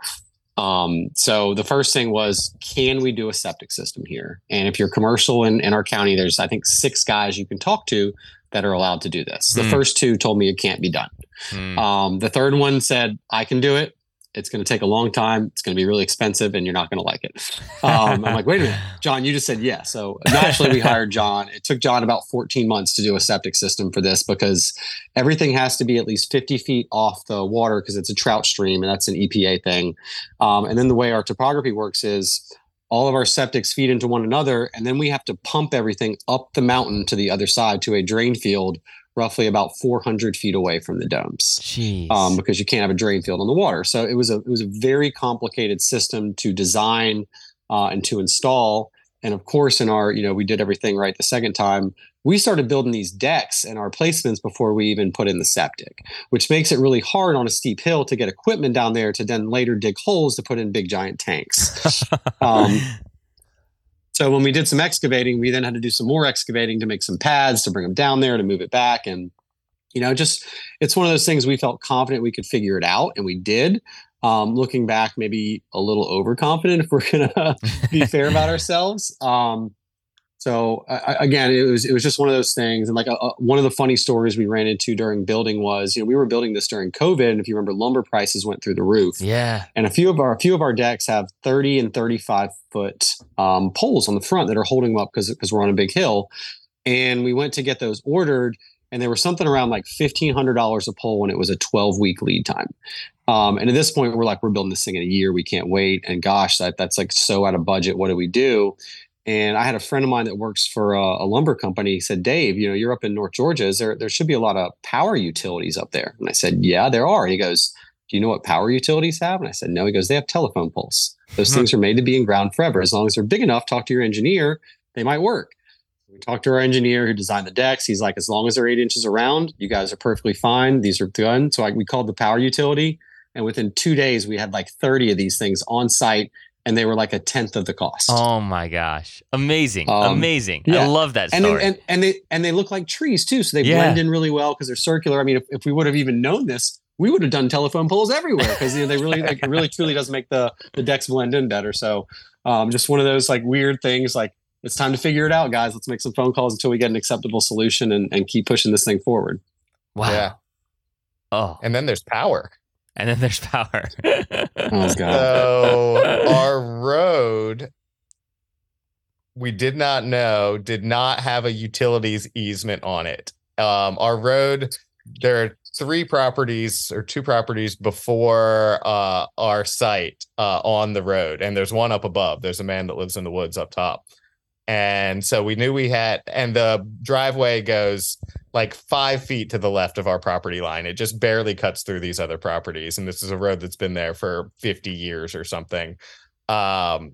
Um, so the first thing was, can we do a septic system here? And if you're commercial in, in our county, there's I think six guys you can talk to that are allowed to do this. The mm. first two told me it can't be done. Mm. Um, the third one said I can do it. It's going to take a long time. It's going to be really expensive, and you're not going to like it. Um, I'm like, wait a minute, John, you just said yes. So naturally, we hired John. It took John about 14 months to do a septic system for this because everything has to be at least 50 feet off the water because it's a trout stream, and that's an EPA thing. Um, and then the way our topography works is all of our septics feed into one another, and then we have to pump everything up the mountain to the other side to a drain field roughly about 400 feet away from the domes um, because you can't have a drain field on the water. So it was a it was a very complicated system to design uh, and to install. And of course, in our you know we did everything right the second time. We started building these decks and our placements before we even put in the septic, which makes it really hard on a steep hill to get equipment down there to then later dig holes to put in big giant tanks. um, so when we did some excavating, we then had to do some more excavating to make some pads to bring them down there to move it back. And, you know, just it's one of those things we felt confident we could figure it out, and we did. Um, looking back, maybe a little overconfident if we're going to be fair about ourselves. Um, so uh, again, it was it was just one of those things. And like uh, one of the funny stories we ran into during building was, you know, we were building this during COVID, and if you remember, lumber prices went through the roof. Yeah. And a few of our a few of our decks have thirty and thirty five foot um, poles on the front that are holding them up because because we're on a big hill. And we went to get those ordered, and they were something around like fifteen hundred dollars a pole, when it was a twelve week lead time. Um, and at this point, we're like, we're building this thing in a year. We can't wait. And gosh, that that's like so out of budget. What do we do? And I had a friend of mine that works for a, a, lumber company. He said, Dave, you know, you're up in North Georgia. Is there there should be a lot of power utilities up there? And I said, Yeah, there are. he goes, Do you know what power utilities have? And I said, No. He goes, They have telephone poles. Those things are made to be in ground forever. As long as they're big enough, talk to your engineer, they might work. We talked to our engineer who designed the decks. He's like, as long as they're eight inches around, you guys are perfectly fine. These are done. So I, we called the power utility. And within two days, we had like 30 of these things on site and they were like a tenth of the cost. Oh my gosh. Amazing. Um, Amazing. Yeah. I love that story. And, and, and, they and they look like trees too. So they yeah. blend in really well because they're circular. I mean, if, if we would have even known this, we would have done telephone poles everywhere because you know, they really like it really truly does make the the decks blend in better. So um, just one of those like weird things like it's time to figure it out, guys. Let's make some phone calls until we get an acceptable solution and, and keep pushing this thing forward. Wow. Yeah. Oh. And then there's power and then there's power. oh, so our road, we did not know, did not have a utilities easement on it. Um, our road, there are three properties or two properties before uh, our site uh, on the road, and there's one up above. There's a man that lives in the woods up top. And so we knew we had, and the driveway goes like five feet to the left of our property line. It just barely cuts through these other properties. And this is a road that's been there for 50 years or something. Um,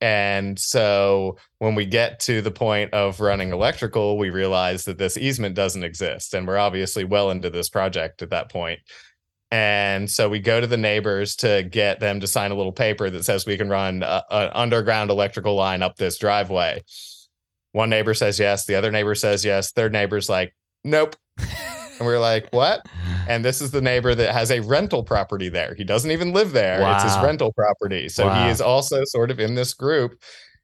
and so when we get to the point of running electrical, we realize that this easement doesn't exist. And we're obviously well into this project at that point. And so we go to the neighbors to get them to sign a little paper that says we can run an underground electrical line up this driveway. One neighbor says yes. The other neighbor says yes. Third neighbor's like, nope. and we are like, what? And this is the neighbor that has a rental property there. He doesn't even live there. Wow. It's his rental property. So wow. he is also sort of in this group.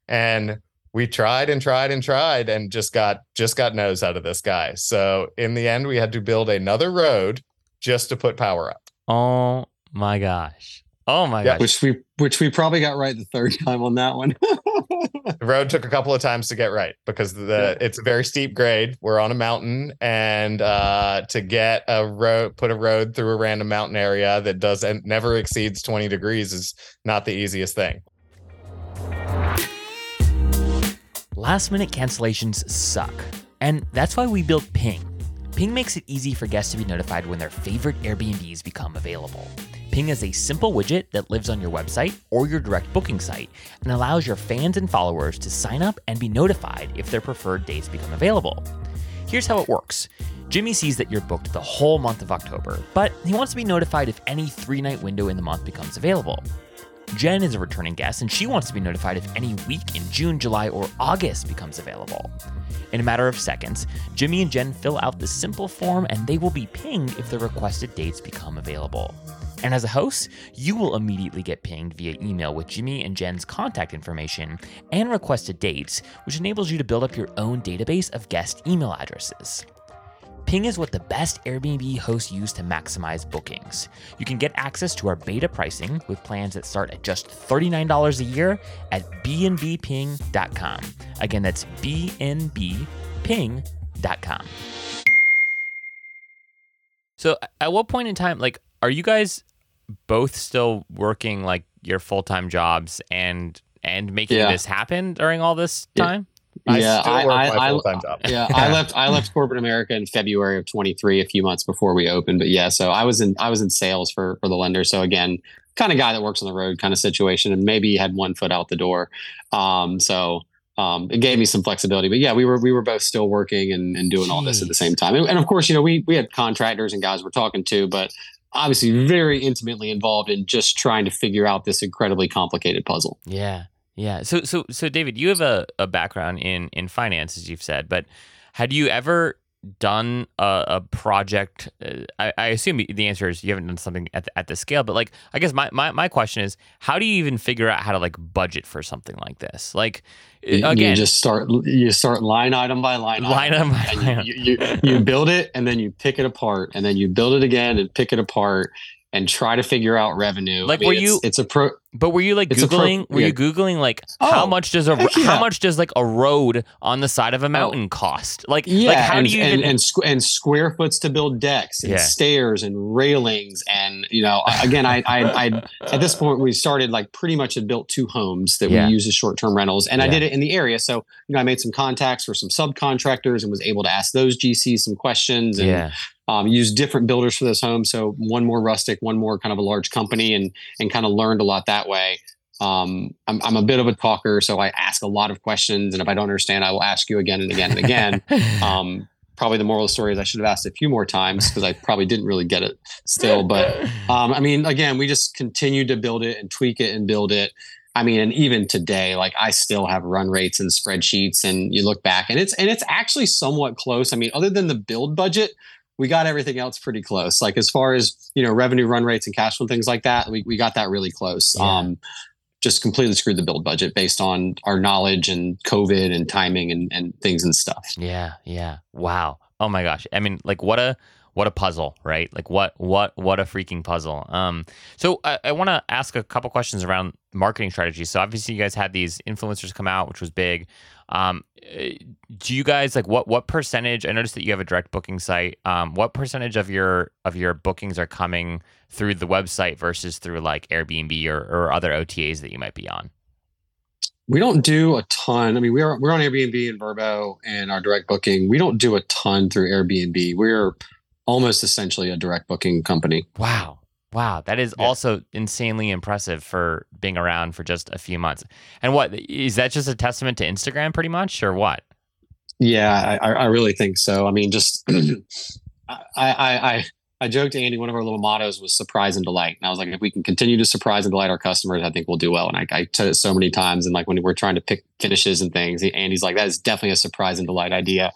And we tried and tried and tried and just got just got nose out of this guy. So in the end, we had to build another road just to put power up. Oh my gosh. Oh my yeah. gosh. Which we which we probably got right the third time on that one. the road took a couple of times to get right because the it's a very steep grade. We're on a mountain and uh, to get a road put a road through a random mountain area that doesn't never exceeds 20 degrees is not the easiest thing. Last minute cancellations suck. And that's why we built Ping Ping makes it easy for guests to be notified when their favorite Airbnbs become available. Ping is a simple widget that lives on your website or your direct booking site and allows your fans and followers to sign up and be notified if their preferred dates become available. Here's how it works Jimmy sees that you're booked the whole month of October, but he wants to be notified if any three night window in the month becomes available. Jen is a returning guest, and she wants to be notified if any week in June, July, or August becomes available. In a matter of seconds, Jimmy and Jen fill out the simple form, and they will be pinged if the requested dates become available. And as a host, you will immediately get pinged via email with Jimmy and Jen's contact information and requested dates, which enables you to build up your own database of guest email addresses. Ping is what the best Airbnb hosts use to maximize bookings. You can get access to our beta pricing with plans that start at just $39 a year at bnbping.com. Again, that's bnbping.com. So, at what point in time, like, are you guys both still working like your full time jobs and and making Yeah. this happen during all this Yeah. time? I yeah, still I, work I, my I, job. yeah, I left. I left corporate America in February of 23, a few months before we opened. But yeah, so I was in. I was in sales for for the lender. So again, kind of guy that works on the road, kind of situation, and maybe had one foot out the door. Um, so um, it gave me some flexibility. But yeah, we were we were both still working and, and doing all this at the same time. And, and of course, you know, we we had contractors and guys we're talking to, but obviously very intimately involved in just trying to figure out this incredibly complicated puzzle. Yeah. Yeah. So so so David, you have a, a background in in finance, as you've said, but had you ever done a, a project? Uh, I, I assume the answer is you haven't done something at the, at the scale, but like I guess my, my my question is, how do you even figure out how to like budget for something like this? Like You- again, you just start you start line item by line line item. item by line you, you, you, you build it and then you pick it apart and then you build it again and pick it apart and try to figure out revenue. Like, I mean, were it's, you- It's a pro. But were you like It's a pro- googling? were yeah. you googling like how Oh, much does a heck how much does like a road on the side of a mountain cost? Like Yeah, like how and, do you and, even? and, squ- and square foots to build decks and Yeah. stairs and railings and you know again I, I I at this point we started like pretty much had built two homes that Yeah. we use as short term rentals and I did it in the area so you know I made some contacts for some subcontractors and was able to ask those GCs some questions and yeah, um, use different builders for those homes. So one more rustic, one more kind of a large company, and and kind of learned a lot that way. Um, I'm I'm a bit of a talker, so I ask a lot of questions, and if I don't understand, I will ask you again and again and again. um, probably the moral of the story is I should have asked a few more times because I probably didn't really get it still. But um, I mean, again, we just continued to build it and tweak it and build it. I mean, and even today, like I still have run rates and spreadsheets, and you look back, and it's and it's actually somewhat close. I mean, other than the build budget, we got everything else pretty close. Like as far as you know, revenue run rates and cash flow things like that, we we got that really close. Yeah. Um, just completely screwed the build budget based on our knowledge and COVID and timing and and things and stuff. Yeah, yeah. Wow. Oh my gosh. I mean, like what a what a puzzle, right? Like what what what a freaking puzzle. Um so I, I want to ask a couple questions around marketing strategies. So obviously you guys had these influencers come out, which was big. Um eh, do you guys like what what percentage I noticed that you have a direct booking site. Um what percentage of your of your bookings are coming through the website versus through like Airbnb or, or other OTAs that you might be on? We don't do a ton. I mean, we're we're on Airbnb and Vrbo and our direct booking. We don't do a ton through Airbnb. We're almost essentially a direct booking company. Wow. Wow, that is Yeah. also insanely impressive for being around for just a few months. And what is that just a testament to Instagram pretty much or what? Yeah, I, I really think so. I mean, just I, I I I joked to Andy. One of our little mottos was "surprise and delight," and I was like, if we can continue to surprise and delight our customers, I think we'll do well. And I, I said it so many times, and like when we're trying to pick finishes and things, Andy's like, "That is definitely a surprise and delight idea."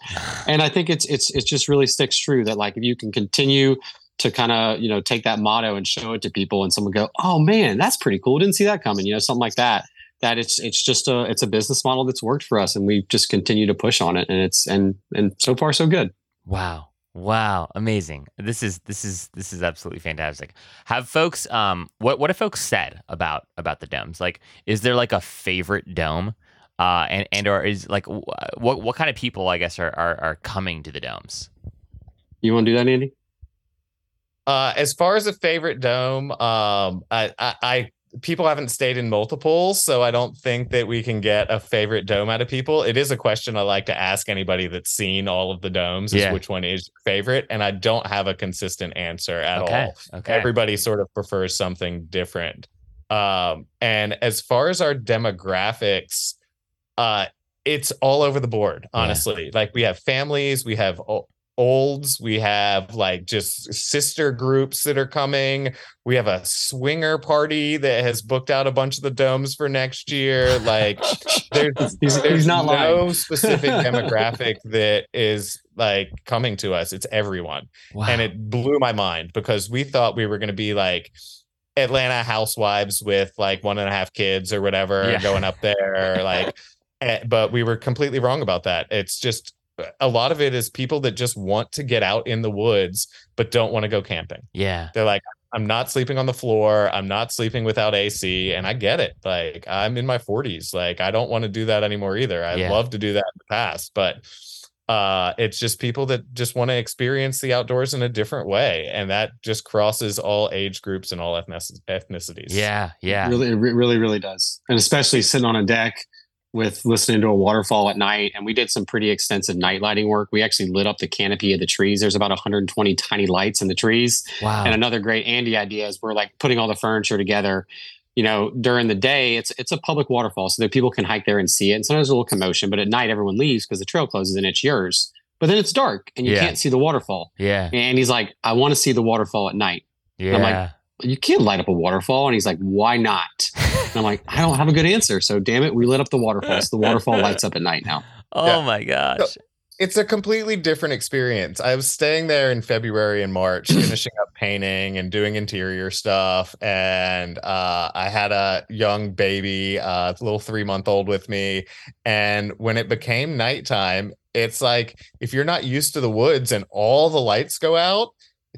And I think it's it's it's just really sticks true that like if you can continue to kind of you know take that motto and show it to people, and someone go, "Oh man, that's pretty cool! Didn't see that coming," you know, something like that that it's it's just a it's a business model that's worked for us and we just continue to push on it and it's and and so far so good Wow. Wow, amazing. This is this is this is absolutely fantastic. Have folks um what what have folks said about about the domes? Like is there like a favorite dome? Uh and and or is like what what kind of people I guess are are, are coming to the domes? you want to do that andy Uh, as far as a favorite dome, um, I, I, I people haven't stayed in multiples, so I don't think that we can get a favorite dome out of people. It is a question I like to ask anybody that's seen all of the domes: is Yeah. which one is your favorite? And I don't have a consistent answer at okay. all. Okay. Everybody sort of prefers something different. Um, and as far as our demographics, uh, it's all over the board, Yeah. honestly. Like we have families, we have olds, we have like just sister groups that are coming. We have a swinger party that has booked out a bunch of the domes for next year. Like there's, He's, he's there's not no specific demographic that is like coming to us. It's everyone wow. and it blew my mind because we thought we were going to be like Atlanta housewives with like one and a half kids or whatever Yeah. going up there like eh, but we were completely wrong about that it's just a lot of it is people that just want to get out in the woods but don't want to go camping yeah. they're like I'm not sleeping on the floor I'm not sleeping without AC and I get it like I'm in my 40s like I don't want to do that anymore either I Yeah. love to do that in the past but uh it's just people that just want to experience the outdoors in a different way and that just crosses all age groups and all ethnic- ethnicities Yeah. Yeah. Really, it really, really does. And especially sitting on a deck with listening to a waterfall at night. And we did some pretty extensive night lighting work. We actually lit up the canopy of the trees. There's about 120 tiny lights in the trees. Wow. And another great Andy idea is we're like putting all the furniture together. You know, during the day, it's it's a public waterfall, so that people can hike there and see it. And sometimes a little commotion, but at night everyone leaves because the trail closes and it's yours. But then it's dark and you Yeah. can't see the waterfall. yeah. And he's like, I want to see the waterfall at night. Yeah. I'm like, You can't light up a waterfall. And he's like, Why not? And I'm like, I don't have a good answer. So damn it, we lit up the waterfall. So the waterfall lights up at night now. oh Yeah. my gosh. it's a completely different experience. I was staying there in February and March, finishing up painting and doing interior stuff. And uh, I had a young baby, uh, a little three month old with me. And when it became nighttime, it's like if you're not used to the woods and all the lights go out,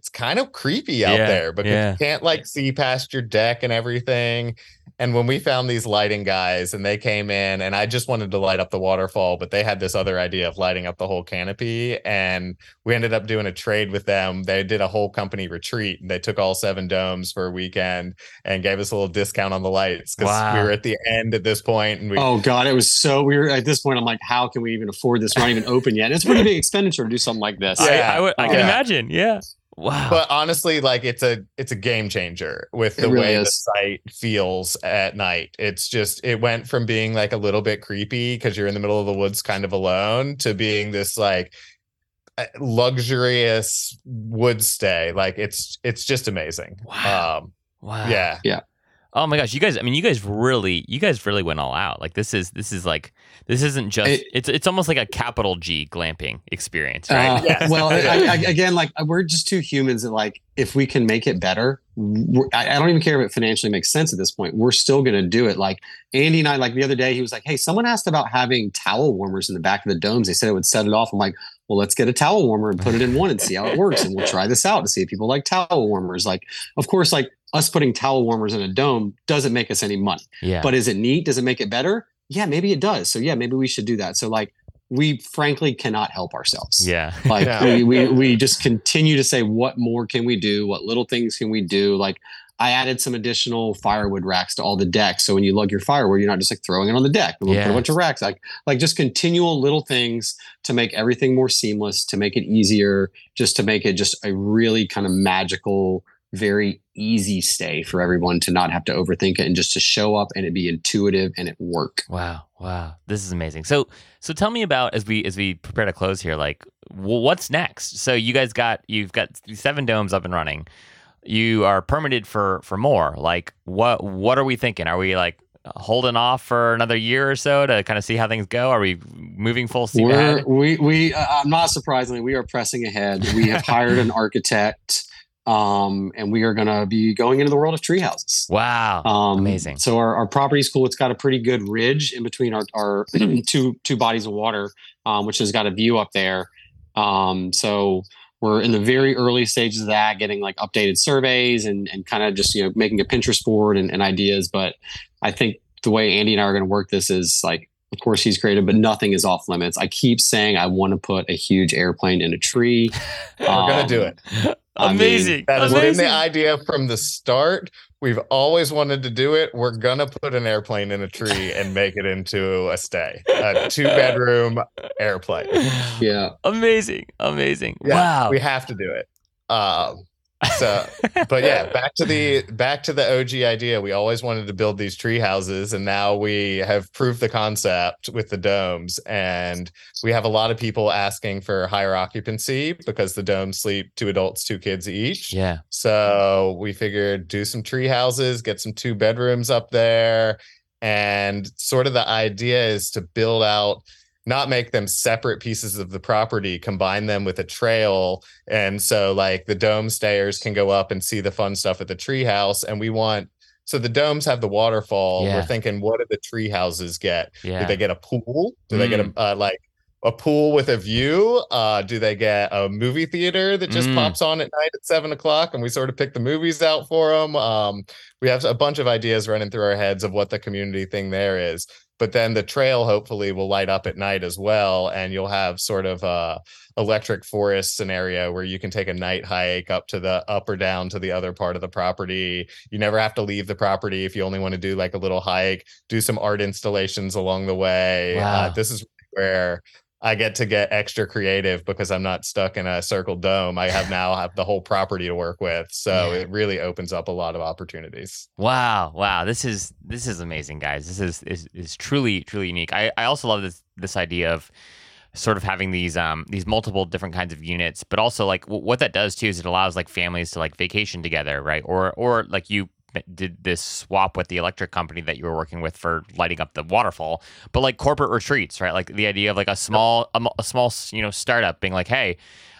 it's kind of creepy out Yeah, there because yeah. you can't like see past your deck and everything. And when we found these lighting guys and they came in and I just wanted to light up the waterfall, but they had this other idea of lighting up the whole canopy. And we ended up doing a trade with them. They did a whole company retreat and they took all seven domes for a weekend and gave us a little discount on the lights because Wow. we were at the end at this point. point and we Oh God, it was so weird. at this point. I'm like, how can we even afford this? We're not even open yet. It's a pretty big expenditure to do something like this. I, Yeah. I, would, I can Yeah. imagine. Yeah. Wow. but honestly like it's a it's a game changer with the really way the site feels at night it's just it went from being like a little bit creepy because you're in the middle of the woods kind of alone to being this like uh, luxurious wood stay like it's it's just amazing Wow. um wow. Yeah. yeah Oh my gosh, you guys! I mean, you guys really, you guys really went all out. Like this is, this is like, this isn't just. It- it's, it's almost like a capital G glamping experience, right? Uh, Yes. Well, I, I, again, like we're just two humans that like if we can make it better, I, I don't even care if it financially makes sense at this point. We're still going to do it. Like Andy and I, like the other day, he was like, "Hey, someone asked about having towel warmers in the back of the domes. They said it would set it off." I'm like, "Well, let's get a towel warmer and put it in one and see how it works, and we'll try this out to see if people like towel warmers." Like, of course, like us putting towel warmers in a dome doesn't make us any money. yeah. But is it neat? Does it make it better? Yeah, maybe it does. So yeah, maybe we should do that. So like we frankly cannot help ourselves. yeah. Like Yeah. we, we we just continue to say what more can we do? What little things can we do? Like I added some additional firewood racks to all the decks. So when you lug your firewood, you're not just like throwing it on the deck. We'll put a bunch of racks. Like like just continual little things to make everything more seamless, to make it easier, just to make it just a really kind of magical, very easy stay for everyone to not have to overthink it and just to show up and it be intuitive and it work. Wow, wow, this is amazing. So, so tell me about as we as we prepare to close here, like what's next? So you guys got you've got seven domes up and running. You are permitted for for more. Like what what are we thinking? Are we like holding off for another year or so to kind of see how things go? Are we moving full steam We're, ahead? we we uh, I'm not surprisingly we are pressing ahead. We have hired an architect, um, and we are going to be going into the world of tree houses. Wow, Um, amazing. So our, our property's cool. It's got a pretty good ridge in between our, our two two bodies of water, um, which has got a view up there. Um, so we're in the very early stages of that, getting like updated surveys and and kind of just you know making a Pinterest board and, and ideas. But I think the way Andy and I are going to work this is like of course, he's creative, but nothing is off limits. I keep saying I want to put a huge airplane in a tree. We're gonna do it. I mean, Amazing. That has been Amazing. the idea from the start. We've always wanted to do it. We're gonna put an airplane in a tree and make it into a stay, a two bedroom airplane. Yeah. Amazing. Amazing. Yeah, wow. we have to do it. Um, so, but yeah, back to the back to the OG idea. We always wanted to build these tree houses, and now we have proved the concept with the domes. And we have a lot of people asking for higher occupancy because the domes sleep two adults, two kids each. yeah. So we figured do some tree houses, get some two bedrooms up there. And sort of the idea is to build out, not make them separate pieces of the property, combine them with a trail. And so like the dome stayers can go up and see the fun stuff at the tree house. And we want so the domes have the waterfall. Yeah. We're thinking, what do the tree houses get? Yeah. Do they get a pool? Do they get a uh, like a pool with a view? Uh, do they get a movie theater that just Mm. pops on at night at seven o'clock and we sort of pick the movies out for them? Um, we have a bunch of ideas running through our heads of what the community thing there is. But then the trail hopefully will light up at night as well, and you'll have sort of a electric forest scenario where you can take a night hike up to the up or down to the other part of the property. You never have to leave the property if you only want to do like a little hike, do some art installations along the way. Wow. Uh, this is where I get to get extra creative because I'm not stuck in a circle dome. I have now have the whole property to work with. So Yeah. it really opens up a lot of opportunities. Wow, wow, this is this is amazing, guys. This is is, is truly truly unique. I, I also love this this idea of sort of having these um these multiple different kinds of units, but also like w- what that does too is it allows like families to like vacation together, right? Or or like you did this swap with the electric company that you were working with for lighting up the waterfall, but like corporate retreats, right? Like the idea of like a small a, a small you know startup being like, hey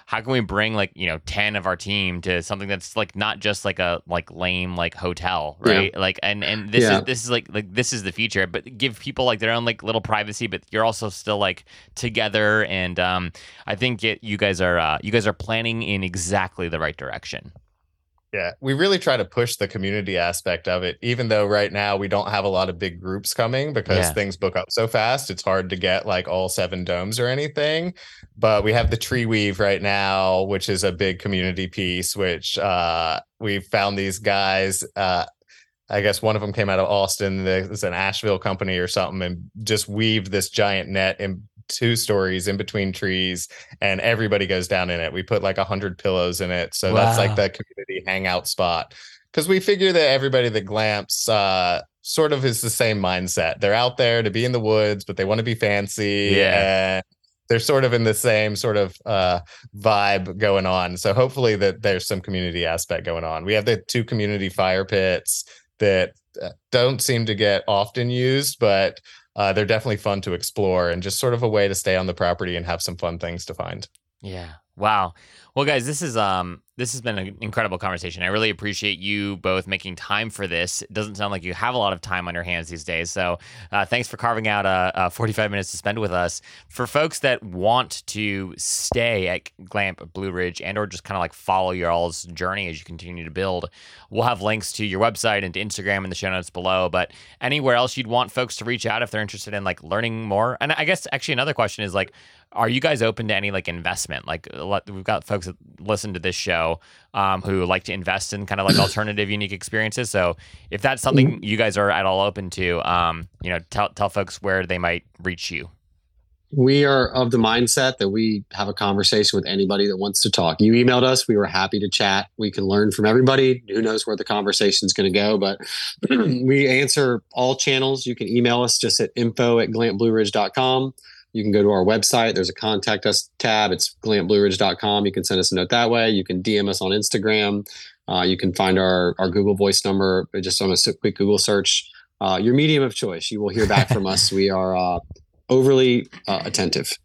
how can we bring like you know 10 of our team to something that's like not just like a like lame like hotel Yeah. right like and and this Yeah. is this is like like this is the future but give people like their own like little privacy but you're also still like together and um i think it, you guys are uh you guys are planning in exactly the right direction Yeah, we really try to push the community aspect of it, even though right now we don't have a lot of big groups coming because Yeah. things book up so fast. It's hard to get like all seven domes or anything. But we have the tree weave right now, which is a big community piece, which uh, we found these guys. Uh, I guess one of them came out of Austin. It's an Asheville company or something, and just weaved this giant net in two stories in between trees, and everybody goes down in it. We put like a hundred pillows in it, so that's like the community hangout spot. Because we figure that everybody that glamps uh, sort of is the same mindset. They're out there to be in the woods, but they want to be fancy. Yeah. They're sort of in the same sort of uh, vibe going on. So hopefully that there's some community aspect going on. We have the two community fire pits that uh, don't seem to get often used, but uh, they're definitely fun to explore and just sort of a way to stay on the property and have some fun things to find. Yeah. Wow. Well, guys, this is um this has been an incredible conversation. I really appreciate you both making time for this. It doesn't sound like you have a lot of time on your hands these days, so uh, thanks for carving out uh, uh, 45 minutes to spend with us. For folks that want to stay at Glamp Blue Ridge and or just kind of like follow your all's journey as you continue to build, we'll have links to your website and to Instagram in the show notes below. But anywhere else you'd want folks to reach out if they're interested in like learning more. And I guess actually another question is like are you guys open to any like investment? Like we've got folks that listen to this show um, who like to invest in kind of like alternative, unique experiences. So if that's something you guys are at all open to, um, you know, tell tell folks where they might reach you. We are of the mindset that we have a conversation with anybody that wants to talk. You emailed us. We were happy to chat. We can learn from everybody. Who knows where the conversation is going to go, but we answer all channels. You can email us just at info at glampblueridge.com. You can go to our website. There's a contact us tab. It's glampblueridge.com. You can send us a note that way. You can DM us on Instagram. Uh, you can find our, our Google Voice number just on a quick Google search. Uh, your medium of choice. You will hear back from us. We are uh, overly uh, attentive.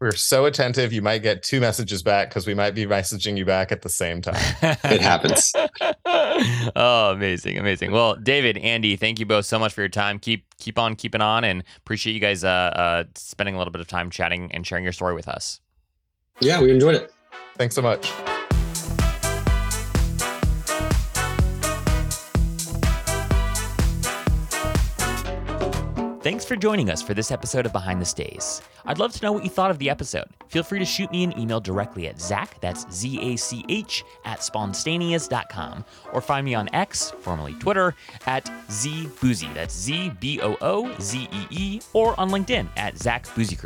We're so attentive, you might get two messages back because we might be messaging you back at the same time. It happens. oh, amazing, amazing. Well, David, Andy, thank you both so much for your time. Keep keep on keeping on, and appreciate you guys uh, uh, spending a little bit of time chatting and sharing your story with us. Yeah, we enjoyed it. Thanks so much. Thanks for joining us for this episode of Behind the Stays. I'd love to know what you thought of the episode. Feel free to shoot me an email directly at Zach, that's Z A C H, at spontaneous.com, or find me on X, formerly Twitter, at ZBoozee, that's Z B O O Z E E, or on LinkedIn at Zach Boozy.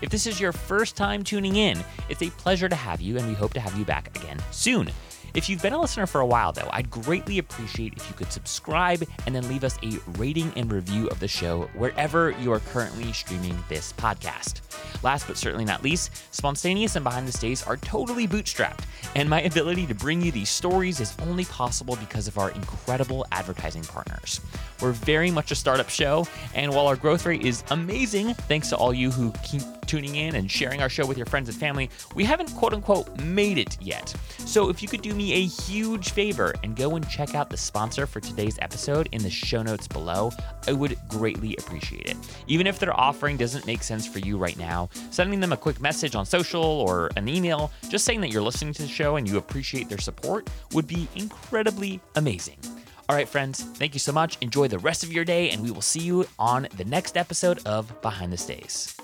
If this is your first time tuning in, it's a pleasure to have you, and we hope to have you back again soon. If you've been a listener for a while, though, I'd greatly appreciate if you could subscribe and then leave us a rating and review of the show wherever you are currently streaming this podcast. Last but certainly not least, Spontaneous and Behind the Stays are totally bootstrapped, and my ability to bring you these stories is only possible because of our incredible advertising partners. We're very much a startup show, and while our growth rate is amazing, thanks to all you who keep tuning in and sharing our show with your friends and family, we haven't quote unquote made it yet. So if you could do me a huge favor and go and check out the sponsor for today's episode in the show notes below, I would greatly appreciate it. Even if their offering doesn't make sense for you right now, sending them a quick message on social or an email just saying that you're listening to the show and you appreciate their support would be incredibly amazing. All right, friends, thank you so much. Enjoy the rest of your day, and we will see you on the next episode of Behind the Stays.